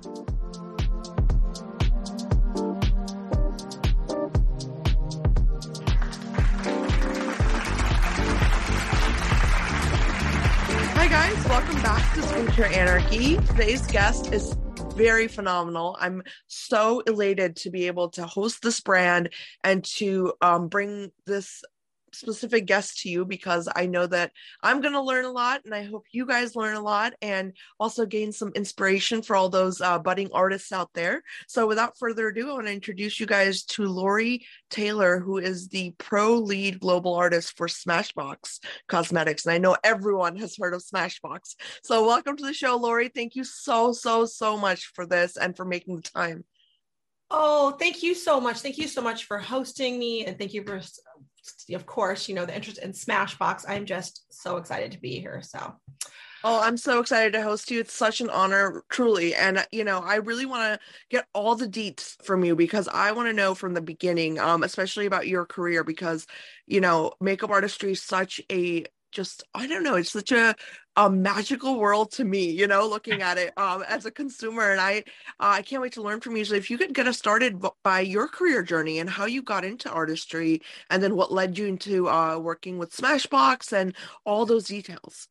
Hi guys, welcome back to Skincare Anarchy. Today's guest is very phenomenal. I'm so elated to be able to host this brand and to um, bring this specific guest to you because I know that I'm going to learn a lot and I hope you guys learn a lot and also gain some inspiration for all those uh, budding artists out there. So, without further ado, I want to introduce you guys to Lori Taylor, who is the pro lead global artist for Smashbox Cosmetics. And I know everyone has heard of Smashbox. So, welcome to the show, Lori. Thank you so, so, so much for this and for making the time. Oh, thank you so much. Thank you so much for hosting me. And thank you for of course, you know, the interest in Smashbox. I'm just so excited to be here. So, Oh, I'm so excited to host you. It's such an honor, truly. And, you know, I really want to get all the deets from you because I want to know from the beginning, um, especially about your career, because, you know, makeup artistry is such a just i don't know it's such a, a magical world to me you know looking at it um, as a consumer and i uh, i can't wait to learn from you. So if you could get us started by your career journey and how you got into artistry and then what led you into uh, working with smashbox and all those details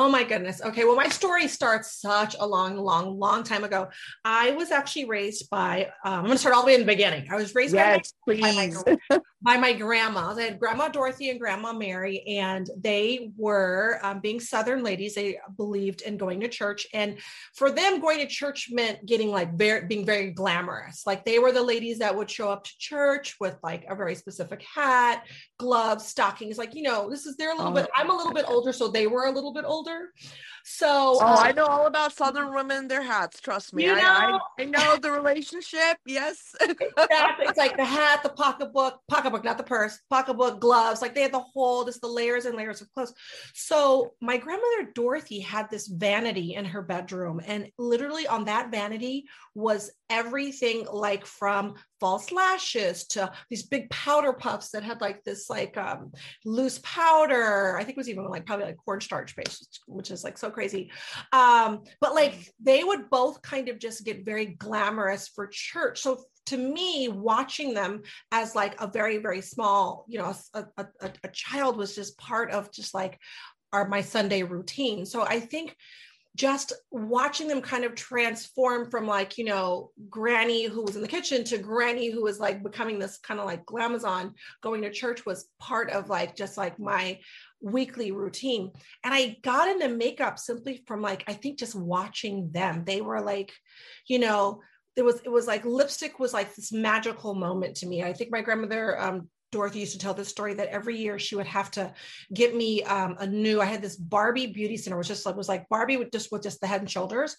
Oh my goodness. Okay. Well, my story starts such a long, long, long time ago. I was actually raised by, um, I'm going to start all the way in the beginning. I was raised yes, by, my, by, my, by my grandmas. I had Grandma Dorothy and Grandma Mary, and they were um, being Southern ladies. They believed in going to church. And for them, going to church meant getting like very, being very glamorous. Like they were the ladies that would show up to church with like a very specific hat, gloves, stockings. Like, you know, this is, they're a little oh, bit, I'm a little bit older, so they were a little bit older. So, oh, uh, I know all about Southern women, their hats. Trust me, you know, I, I, I know the relationship. Yes, exactly. It's like the hat, the pocketbook, pocketbook, not the purse, pocketbook, gloves. Like they had the whole, just the layers and layers of clothes. So, my grandmother Dorothy had this vanity in her bedroom, and literally on that vanity was everything like from false lashes to these big powder puffs that had like this like um, loose powder. I think it was even like probably like cornstarch based, which is like so crazy. Um, but like they would both kind of just get very glamorous for church. So to me, watching them as like a very, very small, you know, a, a, a child was just part of just like our my Sunday routine. So I think just watching them kind of transform from like you know granny who was in the kitchen to granny who was like becoming this kind of like glamazon going to church was part of like just like my weekly routine. And i got into makeup simply from like i think just watching them. They were like you know it was it was like lipstick was like this magical moment to me. I think my grandmother um, Dorothy used to tell this story that every year she would have to get me um, a new. I had this Barbie beauty center, which just like was like Barbie with just with just the head and shoulders,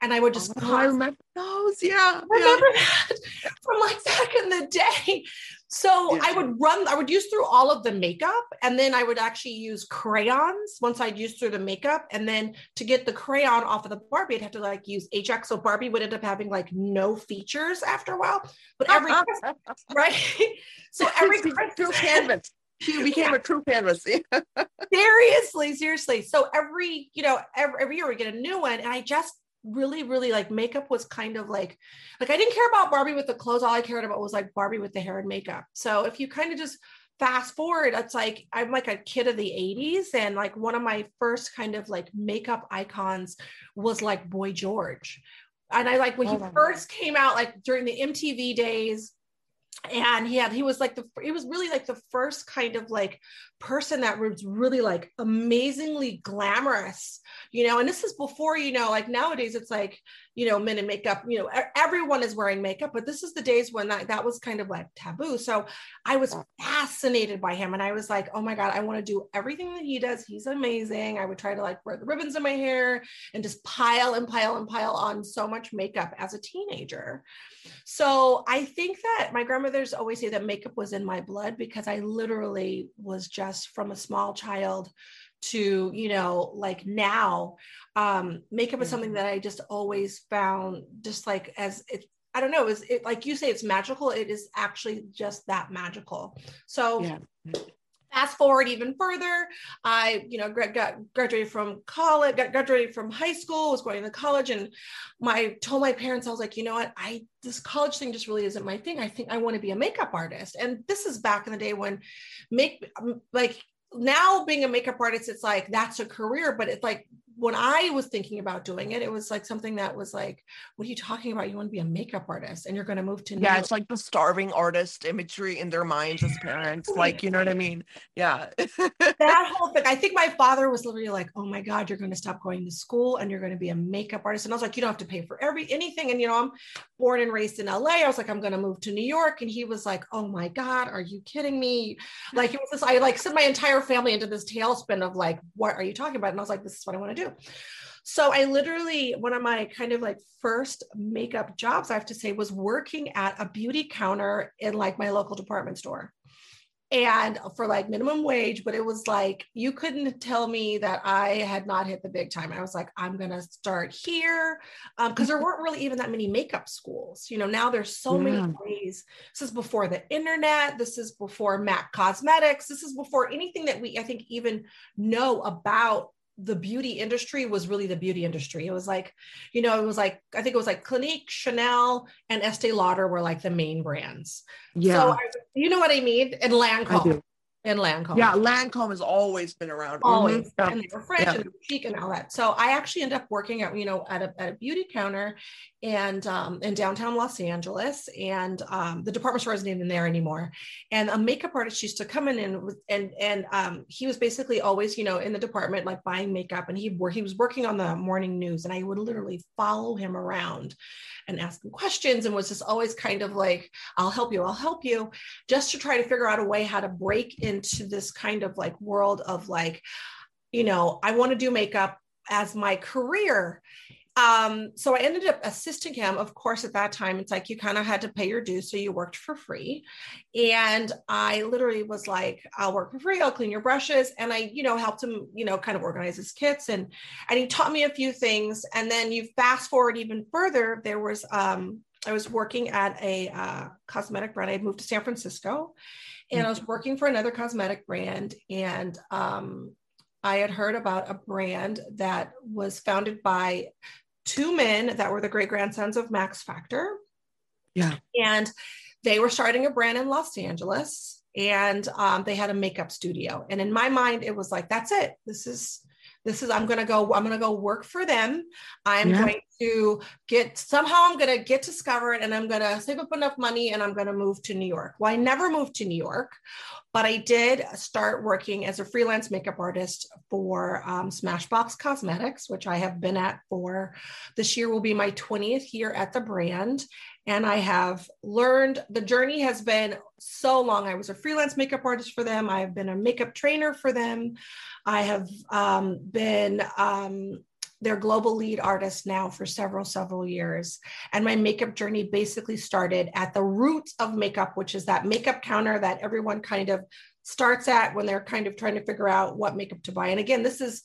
and I would just. Oh, I remember those. Yeah, remember yeah. that from like back in the day. So yeah. I would run, I would use through all of the makeup and then I would actually use crayons once I'd use through the makeup. And then to get the crayon off of the Barbie, I'd have to like use Ajax. So Barbie would end up having like no features after a while. But every, right? So every true canvas. She became yeah. a true canvas. seriously, seriously. So every, you know, every, every year we get a new one. And I just really really like makeup was kind of like like i didn't care about barbie with the clothes. All i cared about was like barbie with the hair and makeup. So if you kind of just fast forward it's like i'm like a kid of the 80s and like one of my first kind of like makeup icons was like boy george. And i like when oh he first God. came out like during the mtv days and he had he was like the he was really like the first kind of like person that was really like amazingly glamorous you know? And this is before you know like nowadays it's like you know men in makeup you know everyone is wearing makeup but this is the days when that, that was kind of like taboo. So i was fascinated by him and i was like oh my god i want to do everything that he does. He's amazing. I would try to like wear the ribbons in my hair and just pile and pile and pile on so much makeup as a teenager. So i think that my grandmother's always say that makeup was in my blood because i literally was just from a small child to you know like now um makeup is something mm-hmm. that i just always found just like as it i don't know is it like you say it's magical. It is actually just that magical. So yeah fast forward even further. I you know got graduated from college got graduated from high school was going to college and my told my parents i was like you know what? I this college thing just really isn't my thing. I think i want to be a makeup artist. And this is back in the day when make like now being a makeup artist it's like that's a career but it's like when I was thinking about doing it, it was like something that was like, what are you talking about? You want to be a makeup artist and you're going to move to New Yeah, York. it's like the starving artist imagery in their minds as parents. like, you know what I mean? Yeah. that whole thing. I think my father was literally like, oh my God, you're going to stop going to school and you're going to be a makeup artist. And I was like, you don't have to pay for every anything. And you know, I'm born and raised in LA. I was like, I'm going to move to New York. And he was like, oh my God, are you kidding me? Like it was this, I like sent my entire family into this tailspin of like, what are you talking about? And I was like, this is what I want to do. So I literally, one of my kind of like first makeup jobs, I have to say, was working at a beauty counter in like my local department store. And for like minimum wage, but it was like you couldn't tell me that I had not hit the big time. I was like, I'm gonna start here because um, there weren't really even that many makeup schools. You know, now there's so yeah. many ways. This is before the internet. This is before MAC Cosmetics. This is before anything that we I think even know about the beauty industry was really the beauty industry. It was like, you know, it was like I think it was like Clinique, Chanel, and Estee Lauder were like the main brands. Yeah. So I, you know what I mean? And Lancome in Lancome. Yeah, Lancome has always been around. Always. Mm-hmm. And they were French yeah. and chic and all that. So I actually ended up working at, you know, at a, at a beauty counter and um, in downtown Los Angeles. And um, the department store isn't even there anymore. And a makeup artist used to come in and and and um, he was basically always, you know, in the department like buying makeup. And he were he was working on the morning news, and I would literally follow him around and ask him questions, and was just always kind of like, "I'll help you, I'll help you," just to try to figure out a way how to break into this kind of like world of like, you know, I want to do makeup as my career um, so I ended up assisting him. Of course, at that time, it's like you kind of had to pay your dues, so you worked for free. And I literally was like, "I'll work for free. I'll clean your brushes," and I, you know, helped him, you know, kind of organize his kits, and and he taught me a few things. And then you fast forward even further, there was um, I was working at a uh, cosmetic brand. I had moved to San Francisco, and I was working for another cosmetic brand, and um, I had heard about a brand that was founded by two men that were the great grandsons of Max Factor. Yeah. And they were starting a brand in Los Angeles and um, they had a makeup studio. And in my mind, it was like, that's it. This is this is i'm going to go i'm going to go work for them i'm yeah. going to get somehow i'm going to get discovered and i'm going to save up enough money and i'm going to move to new york well i never moved to new york but I did start working as a freelance makeup artist for um, Smashbox Cosmetics, which I have been at for this year will be my 20th year at the brand. And I have learned the journey has been so long. I was a freelance makeup artist for them. I have been a makeup trainer for them. I have um, been um, their global lead artist now for several, several years. And my makeup journey basically started at the roots of makeup, which is that makeup counter that everyone kind of starts at when they're kind of trying to figure out what makeup to buy. And again, this is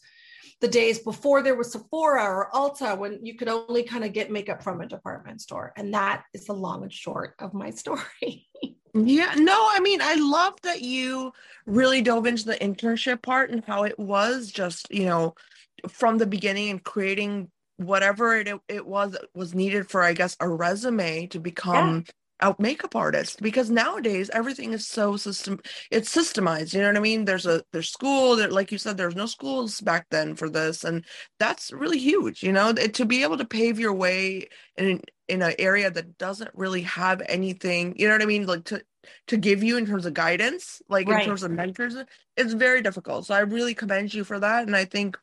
the days before there was Sephora or Ulta when you could only kind of get makeup from a department store. And that is the long and short of my story. yeah, no, I mean, I love that you really dove into the internship part and how it was just, you know, from the beginning and creating whatever it, it was was needed for i guess a resume to become yeah. A makeup artist because nowadays everything is so system it's systemized you know what i mean? There's a there's school that like you said there's no schools back then for this and that's really huge you know? It, to be able to pave your way in in an area that doesn't really have anything you know what i mean? Like to to give you in terms of guidance like right. in terms of mentors it's very difficult so i really commend you for that and i think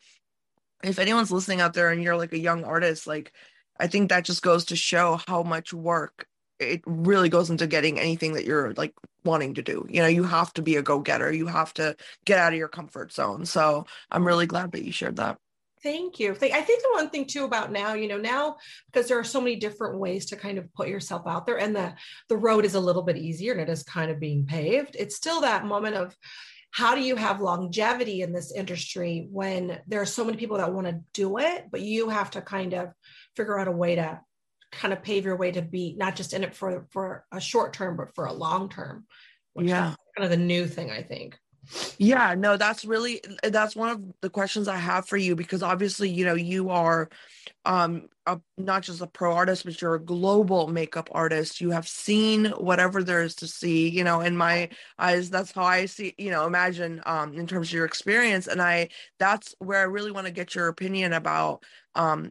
if anyone's listening out there and you're like a young artist like i think that just goes to show how much work it really goes into getting anything that you're like wanting to do you know you have to be a go-getter you have to get out of your comfort zone so i'm really glad that you shared that Thank you. I think the one thing too about now, you know, now because there are so many different ways to kind of put yourself out there, and the the road is a little bit easier, and it is kind of being paved. It's still that moment of, how do you have longevity in this industry when there are so many people that want to do it but you have to kind of figure out a way to kind of pave your way to be not just in it for for a short term but for a long term yeah. kind of the new thing i think. Yeah, no, that's really that's one of the questions I have for you because obviously, you know, you are um a, not just a pro artist but you're a global makeup artist. You have seen whatever there is to see you know in my eyes that's how i see you know imagine um in terms of your experience. And i that's where i really want to get your opinion about um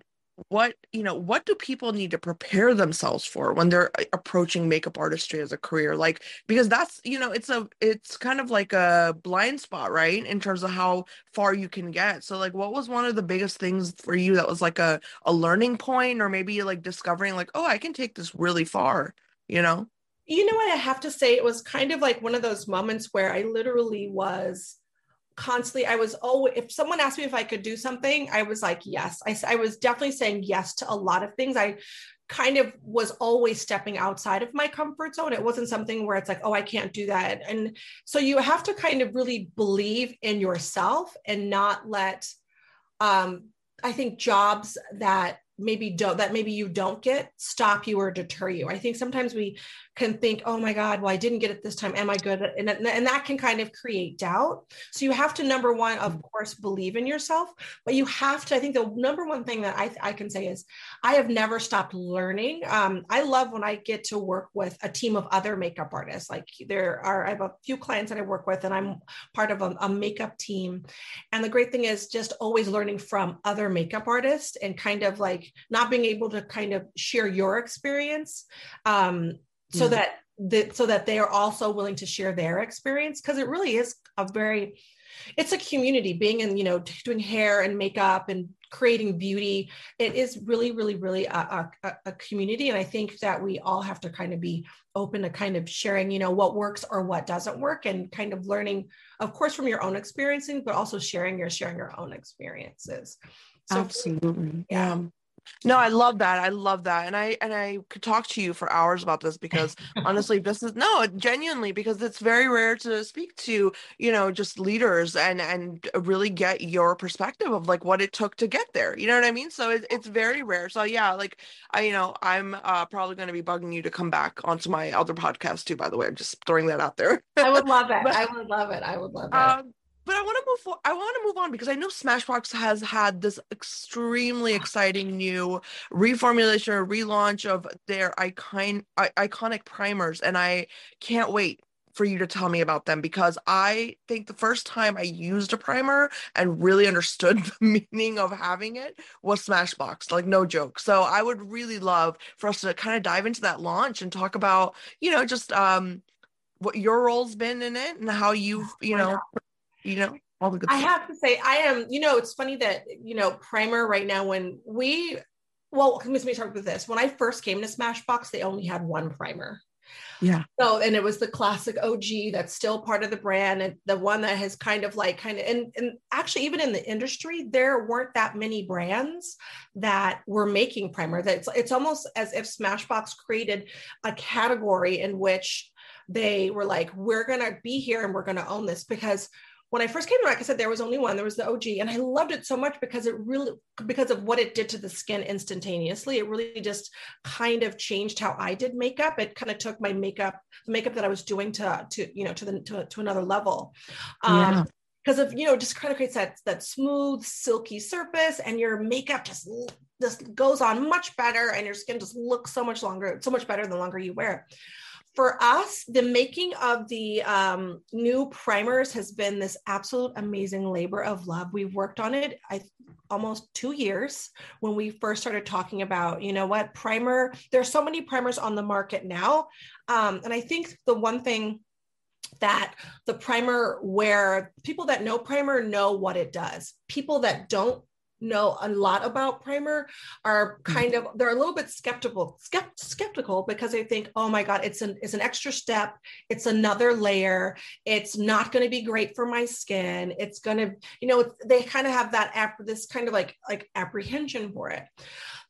what you know what do people need to prepare themselves for when they're uh, approaching makeup artistry as a career? Like because that's you know it's a it's kind of like a blind spot right in terms of how far you can get. So like what was one of the biggest things for you that was like a a learning point or maybe like discovering like oh i can take this really far you know? You know what i have to say it was kind of like one of those moments where i literally was constantly i was always if someone asked me if i could do something i was like yes. I, I was definitely saying yes to a lot of things. I kind of was always stepping outside of my comfort zone. It wasn't something where it's like oh i can't do that. And so you have to kind of really believe in yourself and not let um i think jobs that maybe don't that maybe you don't get stop you or deter you. I think sometimes we can think oh my god well i didn't get it this time. Am i good? And, and that can kind of create doubt. So you have to number one of mm-hmm. course believe in yourself but you have to i think the number one thing that i, I can say is i have never stopped learning. Um, i love when i get to work with a team of other makeup artists. Like there are i have a few clients that i work with and i'm part of a, a makeup team. And the great thing is just always learning from other makeup artists and kind of like not being able to kind of share your experience um, so mm-hmm. that the, so that they are also willing to share their experience because it really is a very it's a community. Being in you know doing hair and makeup and creating beauty it is really really really a, a, a, community. And i think that we all have to kind of be open to kind of sharing you know what works or what doesn't work and kind of learning of course from your own experiencing but also sharing your sharing your own experiences. So absolutely. Yeah no, I love that. I love that. And I and I could talk to you for hours about this because honestly, this is no, genuinely because it's very rare to speak to, you know, just leaders and and really get your perspective of like what it took to get there. You know what I mean? So it, it's very rare. So yeah, like I you know, I'm uh, probably going to be bugging you to come back onto my other podcast too by the way. I'm just throwing that out there. I would love it. but, I would love it. I would love it. Um, but I want to move for, I want to move on because I know Smashbox has had this extremely exciting new reformulation or relaunch of their icon iconic primers and I can't wait for you to tell me about them because I think the first time I used a primer and really understood the meaning of having it was Smashbox, like no joke. So I would really love for us to kind of dive into that launch and talk about, you know, just um what your role's been in it and how you've, you know, you know all the good i stuff. have to say i am you know it's funny that you know primer right now when we well let me start with this. When i first came to smashbox they only had one primer. Yeah. So and it was the classic og that's still part of the brand and the one that has kind of like kind of and, and actually even in the industry there weren't that many brands that were making primer that it's, it's almost as if smashbox created a category in which they were like we're going to be here and we're going to own this because when I first came to like I said, there was only one. There was the OG, and I loved it so much because it really, because of what it did to the skin instantaneously. It really just kind of changed how I did makeup. It kind of took my makeup, the makeup that I was doing to, to you know, to the to, to another level. Um, yeah because of you know just kind of creates that that smooth silky surface and your makeup just just goes on much better and your skin just looks so much longer so much better the longer you wear it for us, the making of the um, new primers has been this absolute amazing labor of love. We've worked on it I, almost two years when we first started talking about, you know what, primer, there are so many primers on the market now. Um, and I think the one thing that the primer where people that know primer know what it does people that don't know a lot about primer are mm-hmm. kind of they're a little bit skeptical skeptical because they think oh my god it's an it's an extra step it's another layer it's not going to be great for my skin it's going to you know they kind of have that app this kind of like like apprehension for it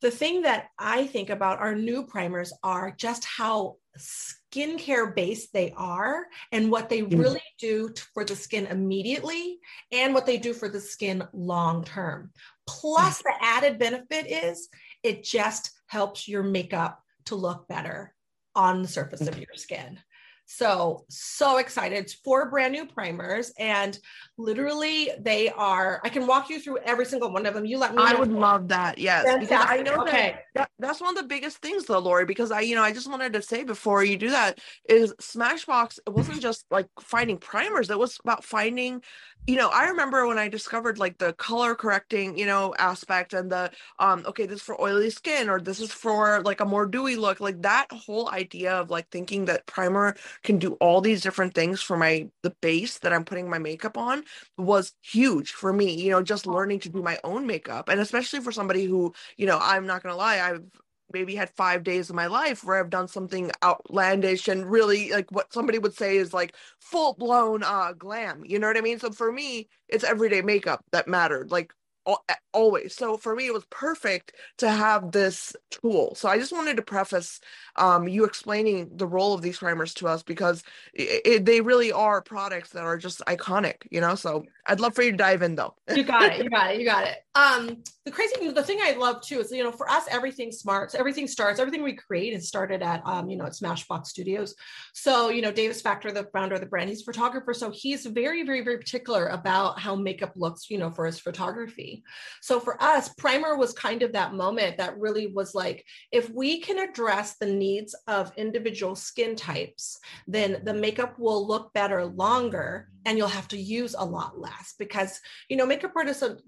the thing that i think about our new primers are just how skincare based they are and what they mm. really do for the skin immediately and what they do for the skin long term. Plus, the added benefit is it just helps your makeup to look better on the surface of your skin. So, so excited. It's four brand new primers, and literally, they are. I can walk you through every single one of them. You let me. I would love that. Yes, because I know Okay. that, that that's one of the biggest things, though, Lori. Because I, you know, I just wanted to say before you do that is Smashbox. It wasn't just like finding primers; it was about finding. You know, I remember when I discovered like the color correcting, you know, aspect and the um, okay, this is for oily skin or this is for like a more dewy look. Like that whole idea of like thinking that primer can do all these different things for my the base that I'm putting my makeup on was huge for me, you know, just learning to do my own makeup. And especially for somebody who, you know, I'm not going to lie, I've maybe had five days of my life where I've done something outlandish and really like what somebody would say is like full blown uh glam. You know what I mean? So for me, it's everyday makeup that mattered. Like al- always so for me it was perfect to have this tool so i just wanted to preface um, you explaining the role of these primers to us because it, it, they really are products that are just iconic you know so i'd love for you to dive in though you got it. You got it. You got it. Um, the crazy thing, the thing I love too is, you know, for us, everything smarts, everything starts, everything we create is started at, um, you know, at Smashbox Studios. So, you know, Davis Factor, the founder of the brand, he's a photographer. So he's very, very, very particular about how makeup looks, you know, for his photography. So for us, primer was kind of that moment that really was like, if we can address the needs of individual skin types, then the makeup will look better longer and you'll have to use a lot less because you know makeup artists are,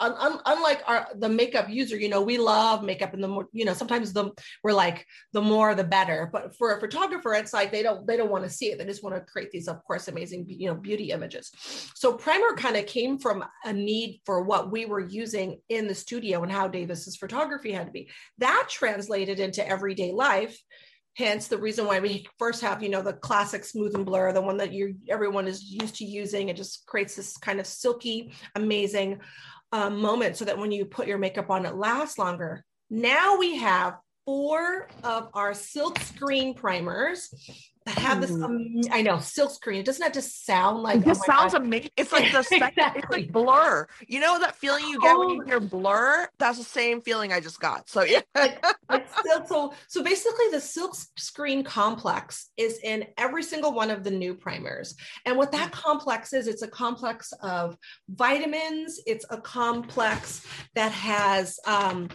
un, unlike our the makeup user you know we love makeup and the more you know sometimes the we're like the more the better. But for a photographer it's like they don't they don't want to see it. They just want to create these of course amazing you know beauty images. So primer kind of came from a need for what we were using in the studio and how davis's photography had to be. That translated into everyday life hence the reason why we first have you know the classic smooth and blur the one that you everyone is used to using. It just creates this kind of silky amazing um, moment so that when you put your makeup on it lasts longer. Now we have four of our silk screen primers that have this um, i know silk screen. It doesn't have to sound like it oh sounds God. amazing it's like the second, it's Exactly. like blur. You know that feeling you get when you Oh. hear blur? That's the same feeling i just got so yeah. It's still- so so basically the silk screen complex is in every single one of the new primers. And what that complex is it's a complex of vitamins. It's a complex that has um,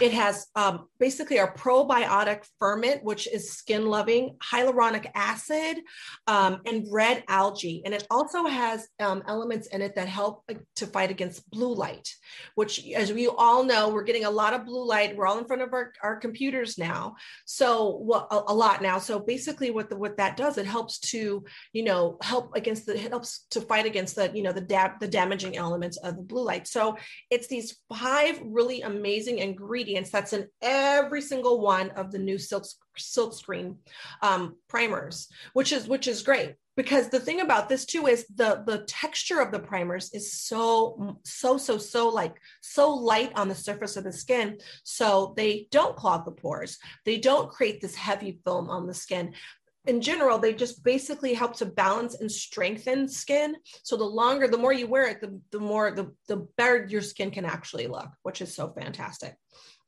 it has um, basically our probiotic ferment which is skin loving hyaluronic acid um, and red algae. And it also has um, elements in it that help to fight against blue light which as we all know we're getting a lot of blue light. We're all in front of our, our computers now. So what a, a lot now. So basically what the what that does it helps to you know help against the helps to fight against the you know the da- the damaging elements of the blue light. So it's these five really amazing ingredients that's in every single one of the new silk silk screen um, primers which is which is great. Because the thing about this too is the the texture of the primers is so so so so like so light on the surface of the skin. So they don't clog the pores. They don't create this heavy film on the skin. In general they just basically help to balance and strengthen skin. So the longer the more you wear it the, the more the, the better your skin can actually look which is so fantastic.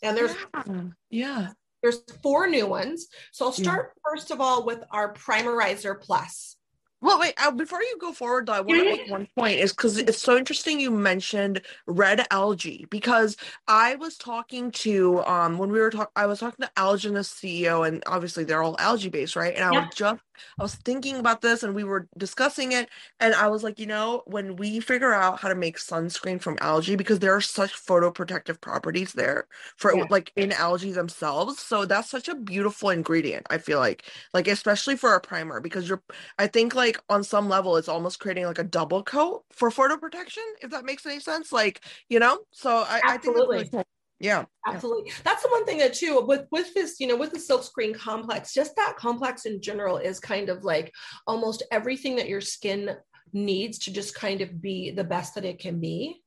And there's yeah. yeah there's four new ones so i'll Yeah. start first of all with our primerizer plus Well, wait. Uh, before you go forward, though, I want to make one point. Is because it's so interesting you mentioned red algae because I was talking to um when we were talking, I was talking to Algenist CEO, and obviously they're all algae based, right? And I Yeah. was just I was thinking about this, and we were discussing it, and I was like, you know, when we figure out how to make sunscreen from algae, because there are such photoprotective properties there for Yeah. like in algae themselves, so that's such a beautiful ingredient. I feel like, like especially for a primer, because you're I think like on some level it's almost creating like a double coat for photo protection, if that makes any sense. Like, you know, so I, I think that's really Absolutely. Yeah. yeah. Absolutely. That's the one thing that too with with this, you know, with the silkscreen complex, just that complex in general is kind of like almost everything that your skin needs to just kind of be the best that it can be.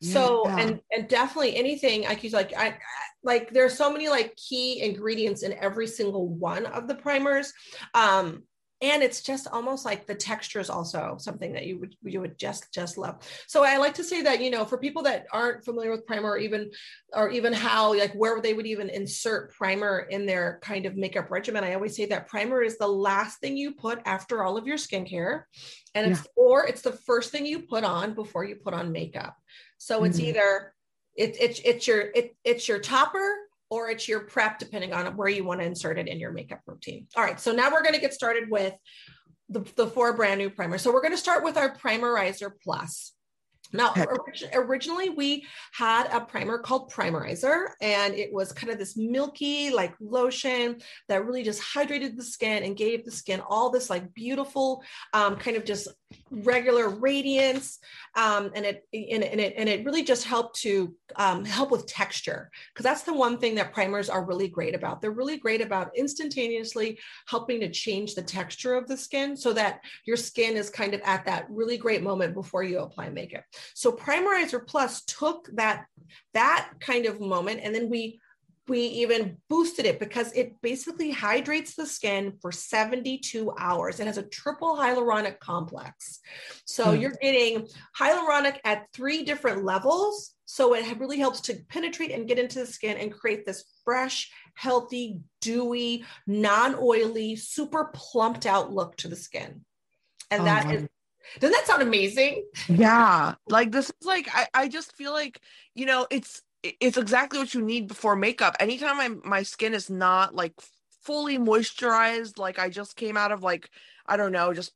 So Yeah. and and definitely anything like you like I, I like there's so many like key ingredients in every single one of the primers. Um and it's just almost like the texture is also something that you would you would just just love so i like to say that you know for people that aren't familiar with primer or even or even how like where they would even insert primer in their kind of makeup regimen i always say that primer is the last thing you put after all of your skincare and it's yeah. or it's the first thing you put on before you put on makeup so it's mm-hmm. either it, it's it's your it, it's your topper or it's your prep, depending on where you want to insert it in your makeup routine. All right, so now we're going to get started with the, the four brand new primers. So we're going to start with our Primerizer Plus. Now, originally we had a primer called Primerizer, and it was kind of this milky, like lotion that really just hydrated the skin and gave the skin all this like beautiful, um, kind of just regular radiance um, and it and, and, it and it really just helped to um, help with texture because that's the one thing that primers are really great about. They're really great about instantaneously helping to change the texture of the skin so that your skin is kind of at that really great moment before you apply makeup. So primerizer plus took that that kind of moment and then we we even boosted it because it basically hydrates the skin for 72 hours. It has a triple hyaluronic complex. So mm. you're getting hyaluronic at three different levels. So it really helps to penetrate and get into the skin and create this fresh, healthy, dewy, non oily, super plumped out look to the skin. And oh, that is doesn't that sound amazing? Yeah. Like this is like I, I just feel like, you know, it's it's exactly what you need before makeup. Anytime my my skin is not like fully moisturized, like I just came out of like I don't know, just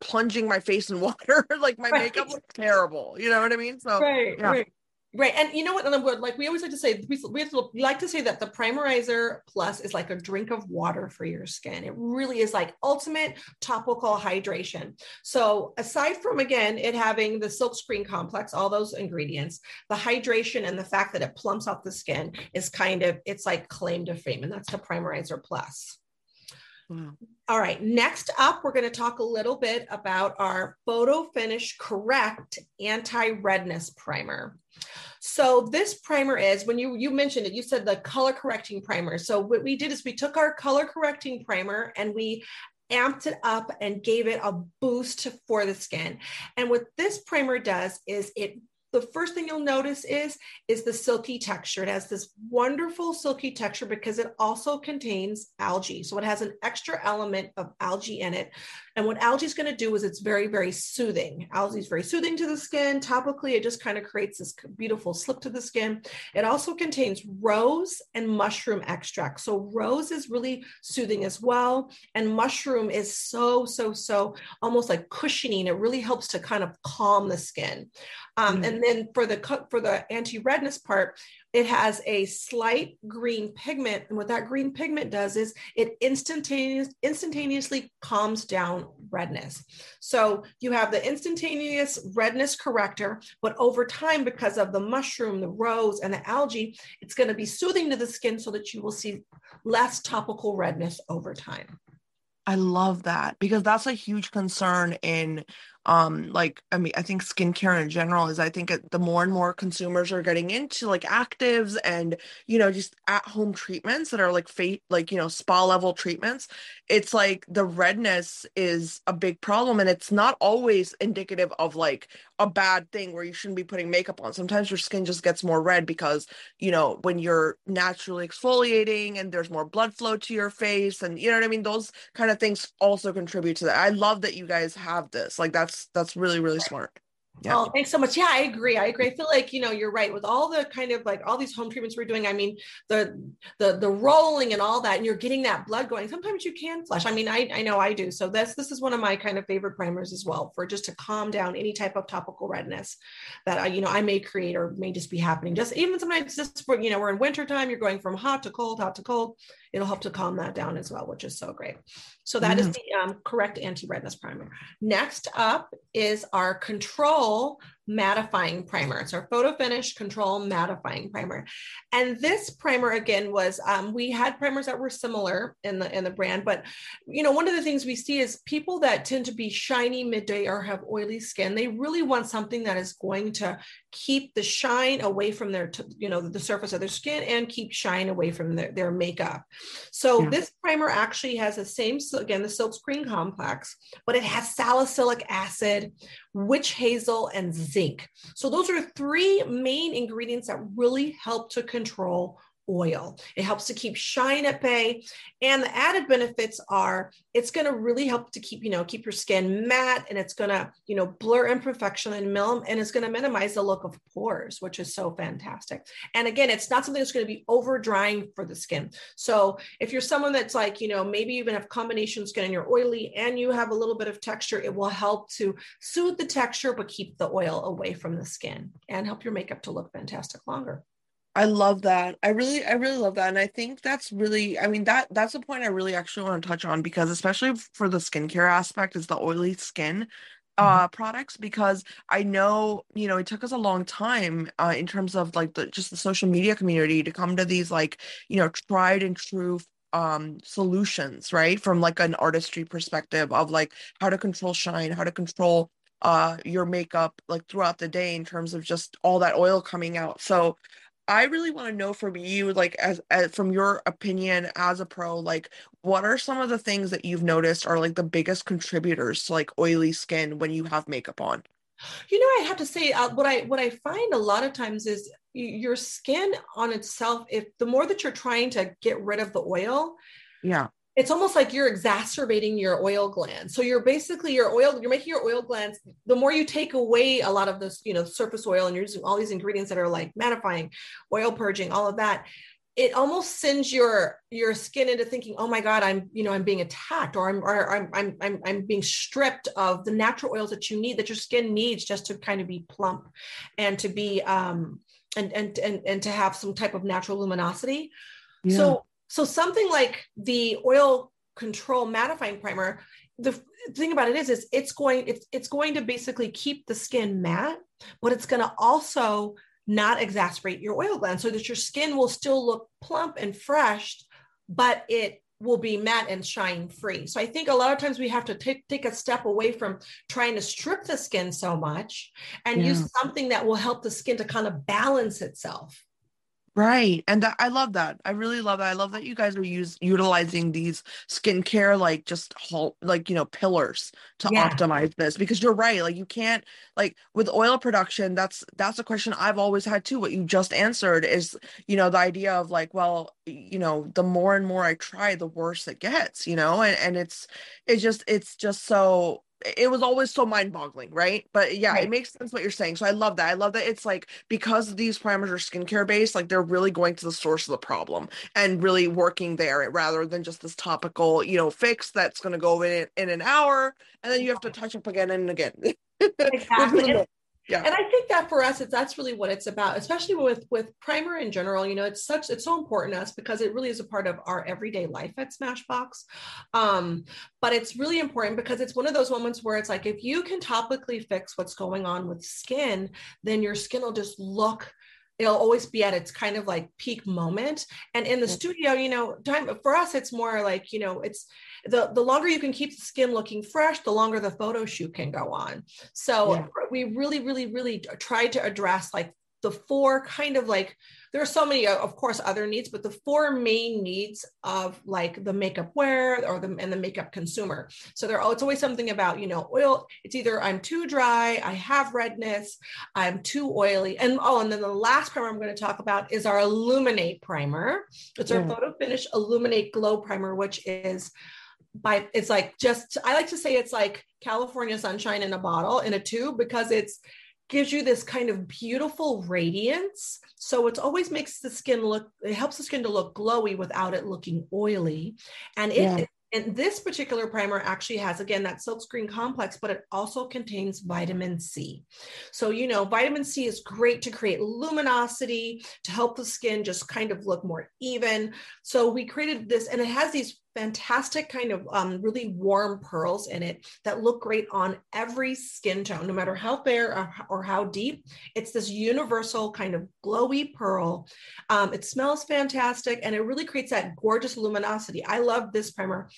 plunging my face in water, like my right. makeup looks terrible. You know what I mean? So right, yeah. right. Right. And you know what? And like we always like to say, we, we, to, like to say that the Primerizer Plus is like a drink of water for your skin. It really is like ultimate topical hydration. So aside from, again, it having the silk screen complex, all those ingredients, the hydration and the fact that it plumps out the skin is kind of, it's like claim to fame. And that's the Primerizer Plus. Wow. All right, next up, we're going to talk a little bit about our Photo Finish Correct Anti-Redness Primer. So this primer is, when you, you mentioned it, you said the color correcting primer. So what we did is we took our color correcting primer and we amped it up and gave it a boost for the skin. And what this primer does is it the first thing you'll notice is is the silky texture. It has this wonderful silky texture because it also contains algae. So it has an extra element of algae in it and what algae is going to do is it's very very soothing. Algae is very soothing to the skin. Topically it just kind of creates this beautiful slip to the skin. It also contains rose and mushroom extract. So rose is really soothing as well. And mushroom is so so so almost like cushioning. It really helps to kind of calm the skin. Um, mm-hmm. And then for the for the anti-redness part, it has a slight green pigment. And what that green pigment does is it instantaneous, instantaneously calms down redness. So you have the instantaneous redness corrector, but over time, because of the mushroom, the rose, and the algae, it's going to be soothing to the skin so that you will see less topical redness over time. I love that because that's a huge concern in um like i mean i think skincare in general is i think it, the more and more consumers are getting into like actives and you know just at home treatments that are like fate like you know spa level treatments it's like the redness is a big problem and it's not always indicative of like a bad thing where you shouldn't be putting makeup on. Sometimes your skin just gets more red because you know when you're naturally exfoliating and there's more blood flow to your face and you know what i mean? Those kind of things also contribute to that. I love that you guys have this. Like that's that's that's really really smart yeah. Oh, thanks so much. Yeah, I agree. I agree. I feel like you know you're right with all the kind of like all these home treatments we're doing. I mean, the the the rolling and all that, and you're getting that blood going. Sometimes you can flush. I mean, I I know I do. So this this is one of my kind of favorite primers as well for just to calm down any type of topical redness that I you know I may create or may just be happening. Just even sometimes just you know we're in winter time. You're going from hot to cold, hot to cold it'll help to calm that down as well, which is so great. So that is the um, correct anti-redness primer. Next up is our control mattifying primer. It's our photo finish control mattifying primer. And this primer again was um, we had primers that were similar in the in the brand, but you know, one of the things we see is people that tend to be shiny midday or have oily skin, they really want something that is going to keep the shine away from their, you know, the surface of their skin and keep shine away from their, their makeup. So yeah. this primer actually has the same, again, the silk screen complex, but it has salicylic acid, witch hazel, and zinc. So those are three main ingredients that really help to control oil. It helps to keep shine at bay. And the added benefits are it's going to really help to keep, you know, keep your skin matte and it's going to, you know, blur imperfection and mill and it's going to minimize the look of pores, which is so fantastic. And again, it's not something that's going to be over drying for the skin. So if you're someone that's like, you know, maybe you even have combination skin and you're oily and you have a little bit of texture, it will help to soothe the texture, but keep the oil away from the skin and help your makeup to look fantastic longer. I love that. I really, I really love that. And I think that's really, I mean, that that's a point I really actually want to touch on because especially for the skincare aspect is the oily skin uh mm-hmm. products because I know, you know, it took us a long time uh in terms of like the just the social media community to come to these like, you know, tried and true um solutions, right? From like an artistry perspective of like how to control shine, how to control uh your makeup like throughout the day in terms of just all that oil coming out. So I really want to know from you, like as, as from your opinion as a pro, like what are some of the things that you've noticed are like the biggest contributors to like oily skin when you have makeup on? You know, I have to say, uh, what I what I find a lot of times is your skin on itself. If the more that you're trying to get rid of the oil, yeah, it's almost like you're exacerbating your oil glands. So you're basically your oil, you're making your oil glands, the more you take away a lot of this, you know, surface oil and you're using all these ingredients that are like mattifying, oil purging, all of that, it almost sends your your skin into thinking, oh my God, I'm, you know, I'm being attacked or I'm or I'm I'm I'm I'm being stripped of the natural oils that you need, that your skin needs just to kind of be plump and to be um and and and, and to have some type of natural luminosity. Yeah. So so something like the oil control mattifying primer, the thing about it is, is it's going, it's, it's going to basically keep the skin matte, but it's going to also not exacerbate your oil gland so that your skin will still look plump and fresh, but it will be matte and shine free. So I think a lot of times we have to take take a step away from trying to strip the skin so much and yeah. use something that will help the skin to kind of balance itself. Right. And that, I love that. I really love that. I love that you guys are use utilizing these skincare like just halt like you know pillars to yeah. optimize this because you're right. Like you can't like with oil production, that's that's a question I've always had too. What you just answered is, you know, the idea of like, well, you know, the more and more I try, the worse it gets, you know, and, and it's it's just it's just so it was always so mind-boggling right? But yeah right. it makes sense what you're saying so i love that i love that it's like because these primers are skincare based like they're really going to the source of the problem and really working there rather than just this topical you know fix that's going to go in in an hour and then you have to touch up again and again. Exactly yeah. And i think that for us it's that's really what it's about especially with with primer in general you know it's such it's so important to us because it really is a part of our everyday life at smashbox. Um but it's really important because it's one of those moments where it's like if you can topically fix what's going on with skin then your skin will just look it'll always be at its kind of like peak moment. And in the mm. studio you know time for us it's more like you know it's the the longer you can keep the skin looking fresh the longer the photo shoot can go on. So yeah. we really really really tried to address like the four kind of like there are so many uh, of course other needs but the four main needs of like the makeup wear or the and the makeup consumer. So there oh, it's always something about you know oil. It's either i'm too dry i have redness i'm too oily. And oh and then the last primer i'm going to talk about is our illuminate primer. It's our photo finish illuminate glow primer which is by it's like just I like to say it's like California sunshine in a bottle in a tube because it's gives you this kind of beautiful radiance. So it always makes the skin look, it helps the skin to look glowy without it looking oily. And it, yeah. And this particular primer actually has, again, that silkscreen complex, but it also contains vitamin C. So, you know, vitamin C is great to create luminosity, to help the skin just kind of look more even. So, we created this, and it has these fantastic kind of um, really warm pearls in it that look great on every skin tone, no matter how fair or, or how deep. It's this universal kind of glowy pearl. Um, it smells fantastic and it really creates that gorgeous luminosity. I love this primer.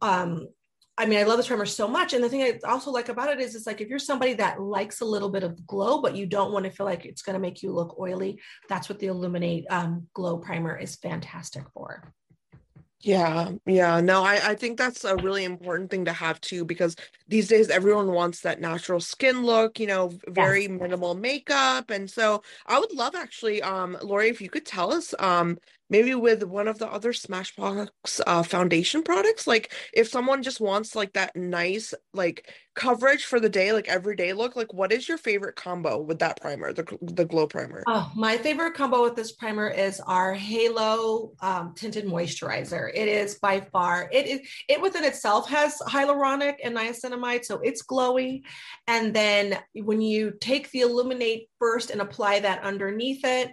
Um, I mean, I love this primer so much. And the thing I also like about it is it's like if you're somebody that likes a little bit of glow, but you don't want to feel like it's going to make you look oily, that's what the Illuminate um, Glow Primer is fantastic for. Yeah, yeah. No, I, I think that's a really important thing to have too, because these days everyone wants that natural skin look, you know, very yes. minimal makeup. And so I would love actually, um, Lori, if you could tell us, um, maybe with one of the other Smashbox uh, foundation products. Like if someone just wants like that nice like coverage for the day, like everyday look, like what is your favorite combo with that primer, the the glow primer? Oh, my favorite combo with this primer is our Halo um, tinted moisturizer. It is by far it is it within itself has hyaluronic and niacinamide, so it's glowy. And then when you take the Illuminate first and apply that underneath it,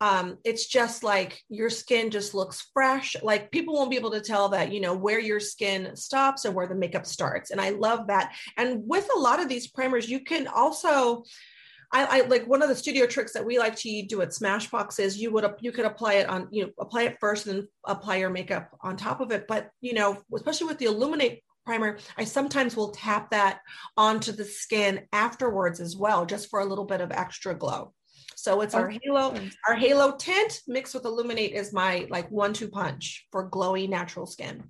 um, it's just like your skin just looks fresh. Like people won't be able to tell that, you know, where your skin stops and where the makeup starts. And I love that. And with a lot of these primers, you can also, I, I, like one of the studio tricks that we like to do at Smashbox is you would you could apply it on you know apply it first and then apply your makeup on top of it. But you know, especially with the Illuminate primer, I sometimes will tap that onto the skin afterwards as well, just for a little bit of extra glow. So it's our halo, our halo tint mixed with illuminate is my like one-two punch for glowy natural skin.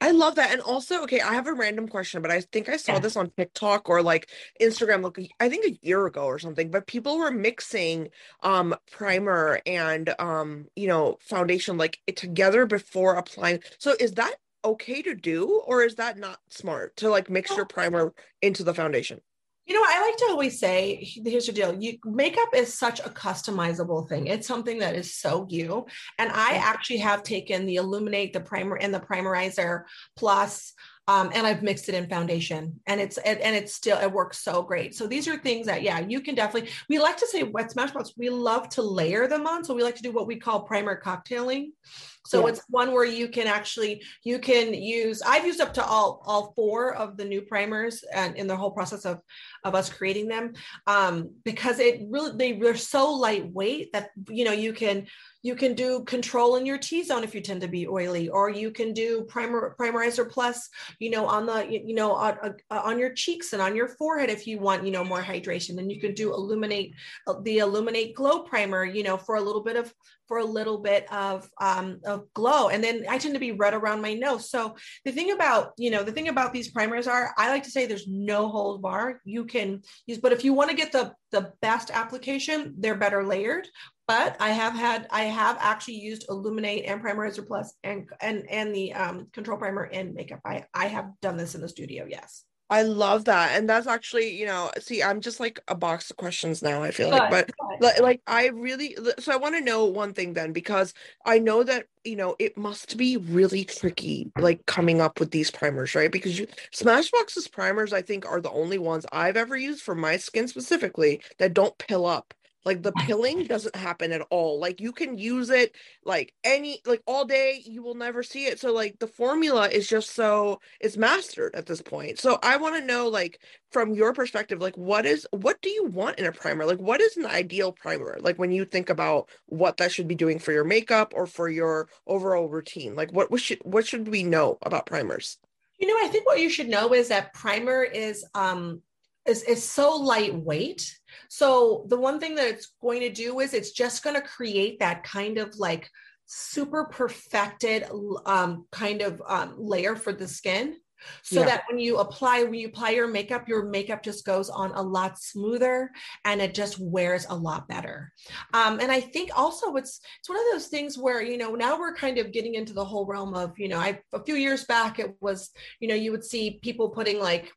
I love that. And also, okay, I have a random question, but I think I saw yeah. this on TikTok or like Instagram, like I think a year ago or something. But people were mixing um primer and um, you know, foundation like together before applying. So is that okay to do, or is that not smart to like mix your primer into the foundation? You know, I like to always say, here's the deal. You makeup is such a customizable thing. It's something that is so you. And I actually have taken the Illuminate, the primer, and the primerizer plus um, and I've mixed it in foundation, and it's and, and it's still it works so great. So these are things that yeah, you can definitely. We like to say wet Smashbox. We love to layer them on, so we like to do what we call primer cocktailing. So yeah. it's one where you can actually you can use. I've used up to all all four of the new primers, and in the whole process of of us creating them, um, because it really they, they're so lightweight that you know you can you can do control in your T-zone if you tend to be oily, or you can do primer primerizer plus, you know, on the you know on, uh, on your cheeks and on your forehead if you want, you know, more hydration. and you can do illuminate uh, the illuminate glow primer, you know, for a little bit of for a little bit of um, of glow. And then I tend to be red around my nose. So the thing about you know the thing about these primers are I like to say there's no hold bar. You can use, but if you want to get the the best application, they're better layered but I have had I have actually used Illuminate and Primerizer Plus and and and the um, Control Primer in makeup. I I have done this in the studio. Yes. I love that. And that's actually, you know, see, I'm just like a box of questions now, I feel like. But but like I really so I want to know one thing then because I know that, you know, it must be really tricky like coming up with these primers, right? Because you Smashbox's primers I think are the only ones I've ever used for my skin specifically that don't pill up like the pilling doesn't happen at all. Like you can use it like any like all day, you will never see it. So like the formula is just so it's mastered at this point. So I want to know like from your perspective, like what is what do you want in a primer? Like what is an ideal primer? Like when you think about what that should be doing for your makeup or for your overall routine. Like what, what should what should we know about primers? You know, I think what you should know is that primer is um is, is so lightweight. So the one thing that it's going to do is it's just going to create that kind of like super perfected um, kind of um, layer for the skin so yeah. that when you apply when you apply your makeup your makeup just goes on a lot smoother and it just wears a lot better um, and i think also it's it's one of those things where you know now we're kind of getting into the whole realm of you know i a few years back it was you know you would see people putting like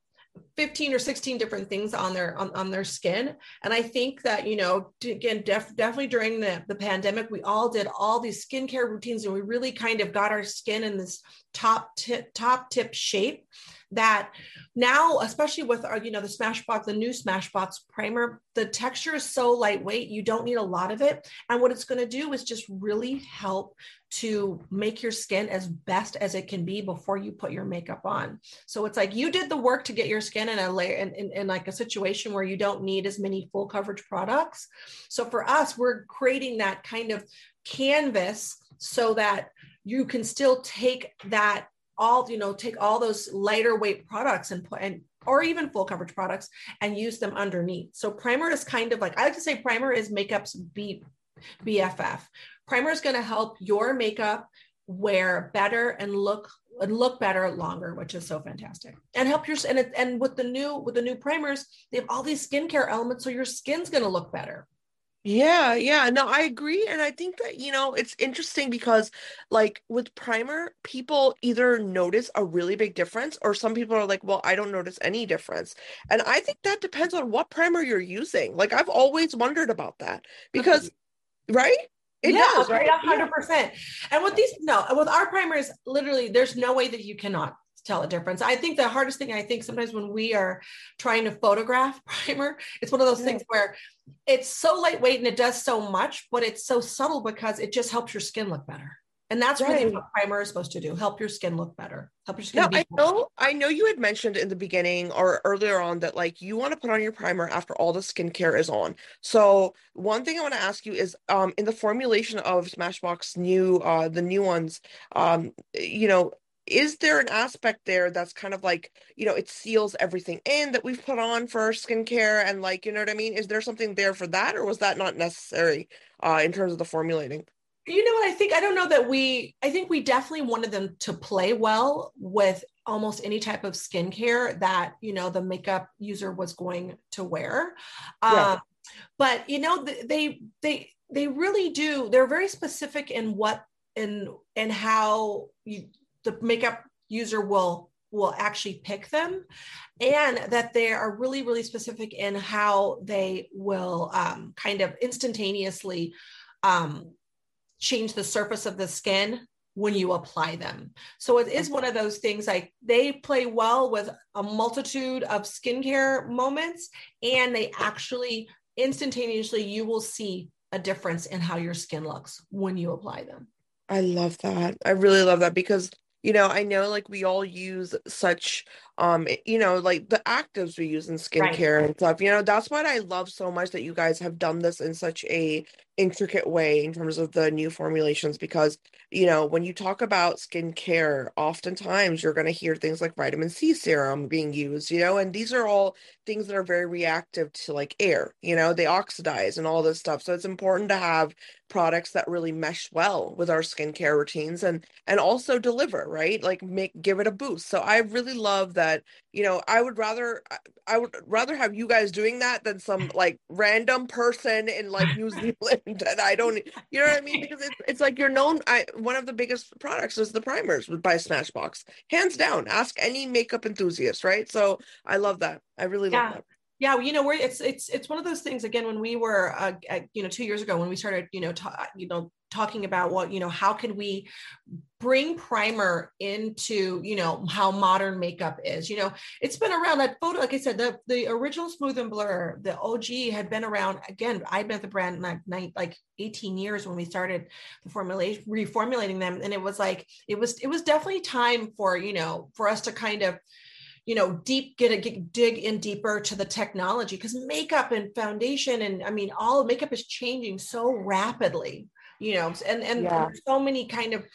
15 or 16 different things on their on, on their skin. And i think that you know again def, definitely during the, the pandemic we all did all these skincare routines and we really kind of got our skin in this top tip top tip shape that now especially with our you know the smashbox the new smashbox primer the texture is so lightweight you don't need a lot of it. And what it's going to do is just really help to make your skin as best as it can be before you put your makeup on. So it's like you did the work to get your skin in a layer in, in, in like a situation where you don't need as many full coverage products. So for us we're creating that kind of canvas so that you can still take that all you know take all those lighter weight products and put and or even full coverage products and use them underneath. So primer is kind of like i like to say primer is makeup's b bff primer is going to help your makeup wear better and look and look better longer which is so fantastic and help your and it, and with the new with the new primers they have all these skincare elements so your skin's going to look better yeah, yeah, no, I agree. And I think that, you know, it's interesting because, like, with primer, people either notice a really big difference or some people are like, well, I don't notice any difference. And I think that depends on what primer you're using. Like, I've always wondered about that because, right? It yeah, does, right? 100%. And with these, no, with our primers, literally, there's no way that you cannot tell a difference. I think the hardest thing I think sometimes when we are trying to photograph primer, it's one of those yeah. things where it's so lightweight and it does so much, but it's so subtle because it just helps your skin look better. And that's right. really what primer is supposed to do: help your skin look better, help your skin. Yeah, I know. I know you had mentioned in the beginning or earlier on that like you want to put on your primer after all the skincare is on. So one thing I want to ask you is, um, in the formulation of Smashbox new, uh, the new ones, um, you know, is there an aspect there that's kind of like you know it seals everything in that we've put on for skincare and like you know what i mean is there something there for that or was that not necessary uh in terms of the formulating you know what i think i don't know that we i think we definitely wanted them to play well with almost any type of skincare that you know the makeup user was going to wear yeah. um, but you know they they they really do they're very specific in what in and how you the makeup user will will actually pick them and that they are really really specific in how they will um, kind of instantaneously um, change the surface of the skin when you apply them. So it is one of those things like they play well with a multitude of skincare moments and they actually instantaneously you will see a difference in how your skin looks when you apply them. I love that. I really love that because you know i know like we all use such um you know like the actives we use in skincare right. and stuff you know that's what i love so much that you guys have done this in such a intricate way in terms of the new formulations because you know when you talk about skincare oftentimes you're going to hear things like vitamin c serum being used you know and these are all things that are very reactive to like air you know they oxidize and all this stuff. So it's important to have products that really mesh well with our skincare routines and and also deliver right? Like make give it a boost. So i really love that you know i would rather i would rather have you guys doing that than some like random person in like new zealand and i don't you know what i mean? Because it's, it's like you're known i one of the biggest products is the primers by smashbox. Hands down ask any makeup enthusiast right? So i love that. I really yeah. love that. Yeah you know we're it's it's it's one of those things again when we were uh, you know two years ago when we started you know ta- you know talking about what you know how can we bring primer into you know how modern makeup is you know it's been around that photo like i said the the original smooth and blur the og had been around again i've been at the brand like, like 18 years when we started the formulation reformulating them and it was like it was it was definitely time for you know for us to kind of you know deep get a get, dig in deeper to the technology because makeup and foundation and i mean all makeup is changing so rapidly you know and and yeah. so many kind of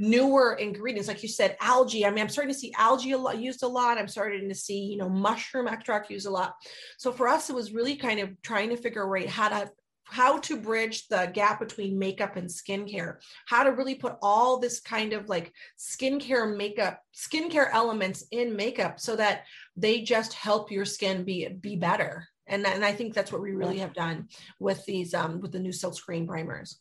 newer ingredients like you said algae i mean i'm starting to see algae a lot, used a lot i'm starting to see you know mushroom extract used a lot so for us it was really kind of trying to figure out how to how to bridge the gap between makeup and skincare, how to really put all this kind of like skincare makeup, skincare elements in makeup so that they just help your skin be be better. And, and I think that's what we really have done with these um, with the new silk screen primers.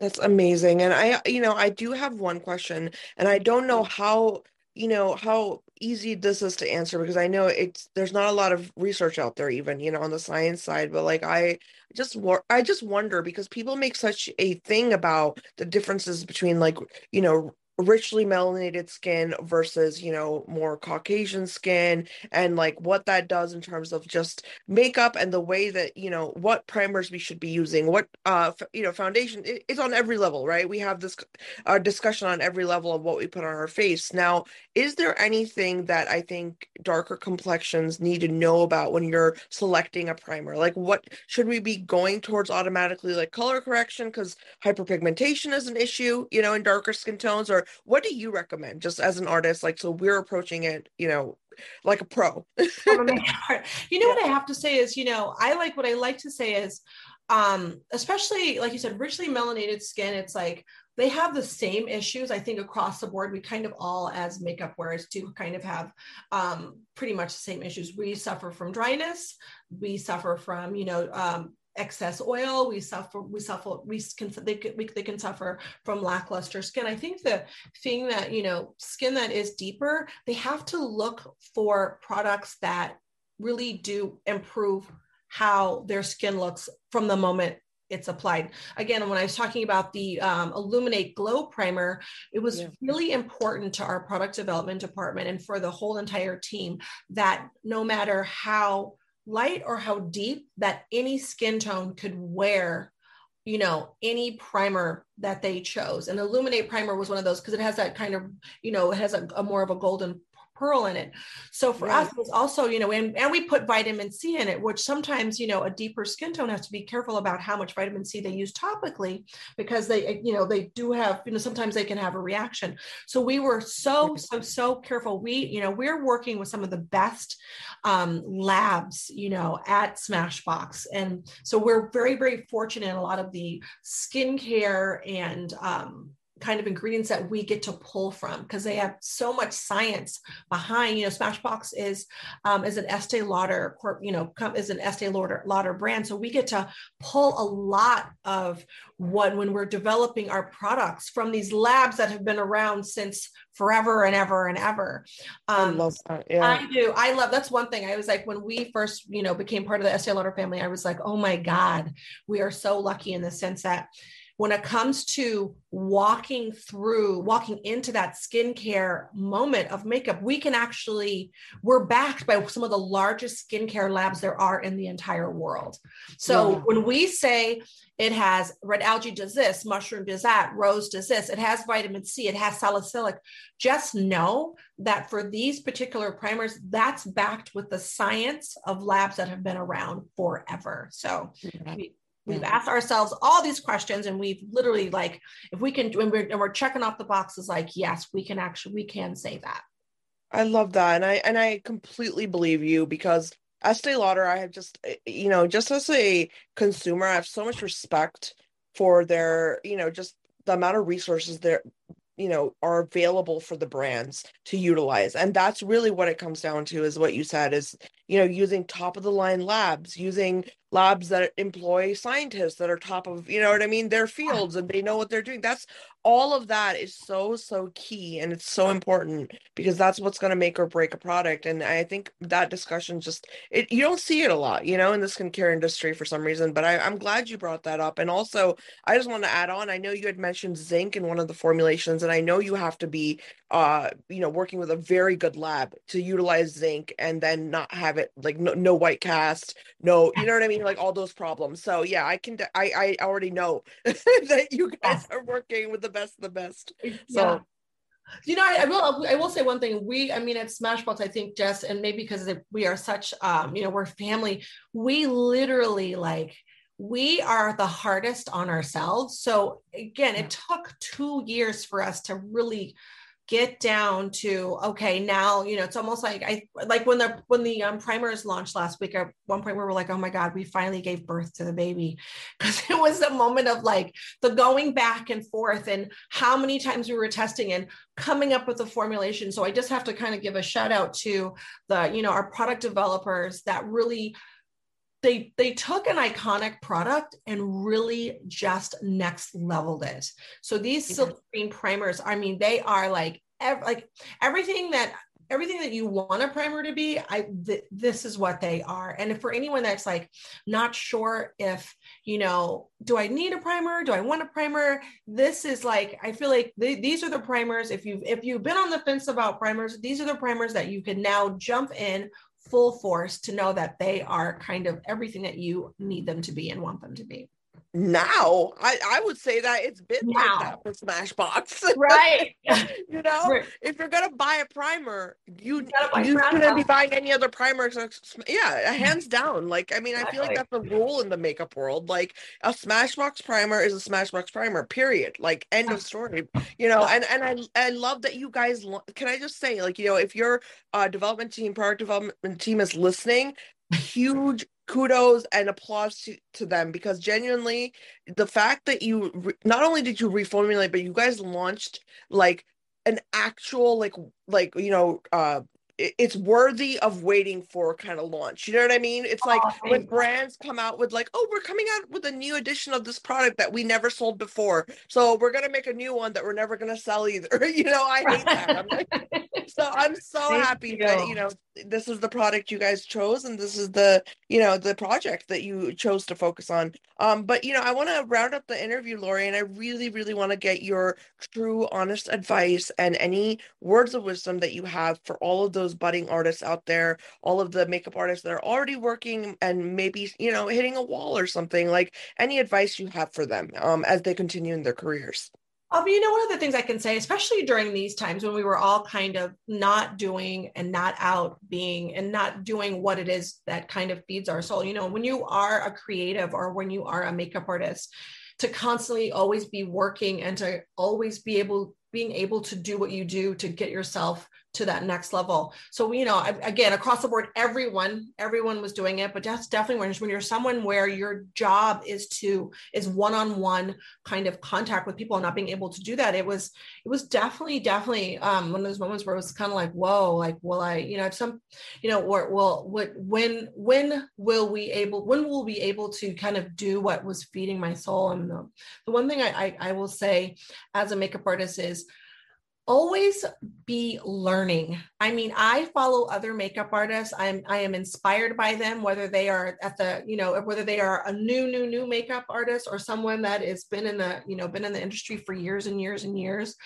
That's amazing. And I, you know, I do have one question, and I don't know mm. how, you know, how easy this is to answer because I know it's there's not a lot of research out there even, you know, on the science side, but like I just I just wonder because people make such a thing about the differences between like, you know, richly melanated skin versus you know more caucasian skin and like what that does in terms of just makeup and the way that you know what primers we should be using what uh f- you know foundation it, it's on every level right? We have this uh, discussion on every level of what we put on our face. Now is there anything that i think darker complexions need to know about when you're selecting a primer? Like what should we be going towards automatically like color correction because hyperpigmentation is an issue you know in darker skin tones or what do you recommend just as an artist? Like so we're approaching it you know like a pro. You know yeah. what i have to say is you know i like what i like to say is um especially like you said richly melanated skin it's like they have the same issues i think across the board. We kind of all as makeup wearers do kind of have um, pretty much the same issues. We suffer from dryness. We suffer from you know um, excess oil we suffer we suffer we can they, we, they can suffer from lackluster skin i think the thing that you know skin that is deeper they have to look for products that really do improve how their skin looks from the moment it's applied. Again, when I was talking about the um, Illuminate Glow Primer, it was yeah. really important to our product development department and for the whole entire team that no matter how light or how deep that any skin tone could wear you know any primer that they chose. And illuminate primer was one of those because it has that kind of you know it has a, a more of a golden pearl in it. So for us, it was also, you know, and, and we put vitamin C in it, which sometimes, you know, a deeper skin tone has to be careful about how much vitamin C they use topically because they, you know, they do have, you know, sometimes they can have a reaction. So we were so, so, so careful. We, you know, we're working with some of the best um, labs, you know, at Smashbox. And so we're very, very fortunate in a lot of the skincare and, um, kind of ingredients that we get to pull from because they have so much science behind you know smashbox is um, is an estee lauder corp, you know is an estee lauder, lauder brand so we get to pull a lot of what when we're developing our products from these labs that have been around since forever and ever and ever um, I love that. Yeah. I do I love that's one thing I was like when we first you know became part of the Estee Lauder family I was like oh my god we are so lucky in the sense that when it comes to walking through, walking into that skincare moment of makeup, we can actually, we're backed by some of the largest skincare labs there are in the entire world. So yeah. when we say it has red algae does this, mushroom does that, rose does this, it has vitamin C, it has salicylic, just know that for these particular primers, that's backed with the science of labs that have been around forever. So yeah. We, We've asked ourselves all these questions and we've literally like, if we can, and we're, and we're checking off the boxes like, yes, we can actually, we can say that. I love that. And I, and I completely believe you because Estee Lauder, I have just, eh, you know, just as a consumer, I have so much respect for their, you know, just the amount of resources there you know are available for the brands to utilize and that's really what it comes down to is what you said is you know using top of the line labs using labs that employ scientists that are top of you know what i mean their fields and they know what they're doing. That's all of that is so so key and it's so important because that's what's going to make or break a product and i think that discussion just it you don't see it a lot you know in the skincare industry for some reason but I, i'm glad you brought that up and also i just want to add on i know you had mentioned zinc in one of the formulations and i know you have to be uh you know working with a very good lab to utilize zinc and then not have it like no, no white cast no you know what i mean like all those problems so yeah i can i i already know that you guys are working with the best of the best so yeah. You know, I, I, will. I will say one thing. We, I mean, at Smashbox, I think Jess, and maybe because we are such, um, you know, we're family. We literally like we are the hardest on ourselves. So again, it took two years for us to really get down to okay now you know it's almost like i like when the when the um, primers launched last week at one point we were like oh my god we finally gave birth to the baby. Because it was a moment of like the going back and forth and how many times we were testing and coming up with the formulation. So i just have to kind of give a shout out to the you know our product developers that really they they took an iconic product and really just next leveled it. So these silk screen primers, I mean, they are like ev- like everything that everything that you want a primer to be i th- this is what they are. And for anyone that's like not sure if you know do i need a primer? Do i want a primer? This is like i feel like th- these are the primers. If you've if you've been on the fence about primers these are the primers that you can now jump in full force to know that they are kind of everything that you need them to be and want them to be now I, I would say that it's been now. like that for smashbox. Right. You know Right. if you're gonna buy a primer you gotta buy you shouldn't be buying any other primer yeah hands down. Like i mean i feel like that's a rule in the makeup world. Like a smashbox primer is a smashbox primer period. Like end of story. You know and and i i love that you guys lo- can i just say like you know if your uh development team product development team is listening huge kudos and applause to, to them because genuinely the fact that you re- not only did you reformulate but you guys launched like an actual like like you know uh it's worthy of waiting for kind of launch you know what i mean? It's like Oh, when brands come out with like oh we're coming out with a new edition of this product that we never sold before so we're gonna make a new one that we're never gonna sell either. You know i hate that. I'm like so i'm so Thank happy that you. you. know this is the product you guys chose and this is the you know the project that you chose to focus on. Um but you know i want to round up the interview lori and i really really want to get your true honest advice and any words of wisdom that you have for all of those budding artists out there all of the makeup artists that are already working and maybe you know hitting a wall or something like any advice you have for them um as they continue in their careers Um, you know, one of the things I can say, especially during these times when we were all kind of not doing and not out being and not doing what it is that kind of feeds our soul. You know, when you are a creative or when you are a makeup artist, to constantly always be working and to always be able being able to do what you do to get yourself to that next level. So, you know, again, across the board, everyone, everyone was doing it, but that's definitely when, you're someone where your job is to, is one-on-one kind of contact with people and not being able to do that. It was, it was definitely, definitely um, one of those moments where it was kind of like, whoa, like, will I, you know, some, you know, or well, what, when, when will we able, when will we able to kind of do what was feeding my soul? And the, the one thing I, I, I will say as a makeup artist is always be learning. I mean, I follow other makeup artists. I'm I am inspired by them, whether they are at the, you know, whether they are a new, new, new makeup artist or someone that has been in the, you know, been in the industry for years and years and years.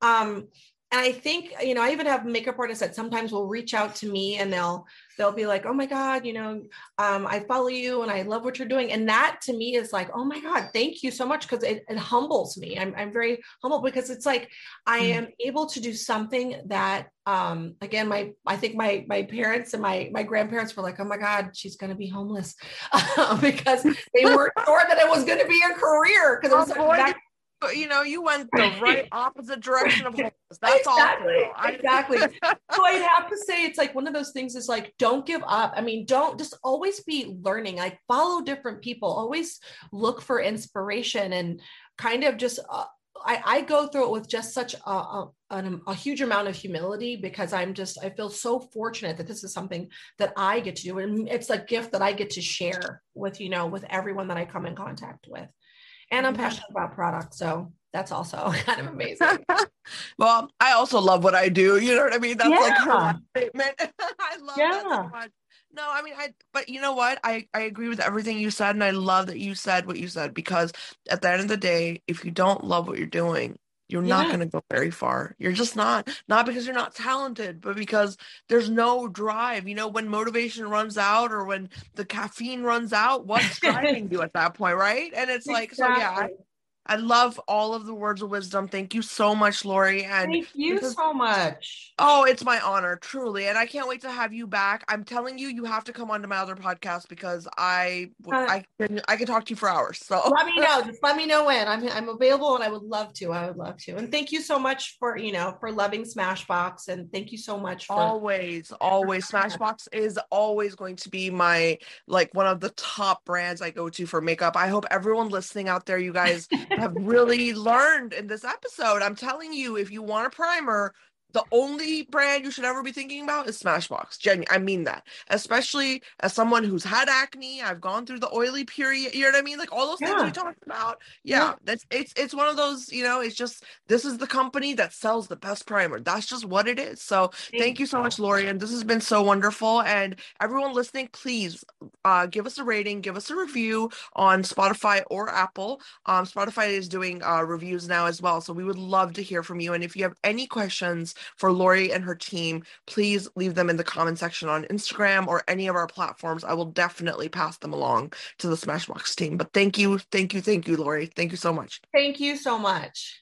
Um, and I think, you know, I even have makeup artists that sometimes will reach out to me and they'll they'll be like, oh my God, you know, um, I follow you and I love what you're doing. And that to me is like, oh my God, thank you so much. Cause it, it humbles me. I'm, I'm very humble because it's like I Mm. am able to do something that um again my I think my my parents and my my grandparents were like, oh my God, she's gonna be homeless because they weren't sure that it was gonna be a career. Cause it was Oh, boy. back- But, you know you went the Right. opposite direction of homeless. that's Exactly, all I- exactly. so I have to say, it's like one of those things is like, don't give up. I mean, don't just always be learning, like follow different people, always look for inspiration and kind of just, uh, I, I go through it with just such a, a, a huge amount of humility because I'm just, I feel so fortunate that this is something that I get to do. And it's a gift that I get to share with, you know, with everyone that I come in contact with. And I'm mm-hmm. passionate about products. So that's also kind of amazing. well, I also love what I do. You know what I mean? That's like her statement. I love that so much. No, I mean, I, but you know what? I, I agree with everything you said. And I love that you said what you said because at the end of the day, if you don't love what you're doing, you're not going to go very far. You're just not, not because you're not talented, but because there's no drive. You know, when motivation runs out or when the caffeine runs out, what's driving you at that point, right? And it's like, so yeah, I, love all of the words of wisdom. Thank you so much, Lori. And Thank you is- so much. oh, it's my honor, truly. And I can't wait to have you back. I'm telling you, you have to come onto my other podcast because I Uh, I can I can talk to you for hours. So Let me know. Just let me know when. I'm I'm available and I would love to. I would love to. And thank you so much for, you know, for loving Smashbox and thank you so much for always, always Smashbox is always going to be my like one of the top brands I go to for makeup. I hope everyone listening out there, you guys have really learned in this episode. I'm telling you, if you want a primer, the only brand you should ever be thinking about is Smashbox. Gen- I mean that, especially as someone who's had acne. I've gone through the oily period. You know what I mean? Like all those things we talked about. Yeah, Yeah. that's it's it's one of those. You know, it's just this is the company that sells the best primer. That's just what it is. So thank you so much, Lori, and this has been so wonderful. And everyone listening, please uh, give us a rating, give us a review on Spotify or Apple. Um, Spotify is doing uh, reviews now as well, so we would love to hear from you. And if you have any questions for Lori and her team, please leave them in the comment section on Instagram or any of our platforms. I will definitely pass them along to the Smashbox team. But thank you, thank you, thank you, Lori. Thank you so much. Thank you so much.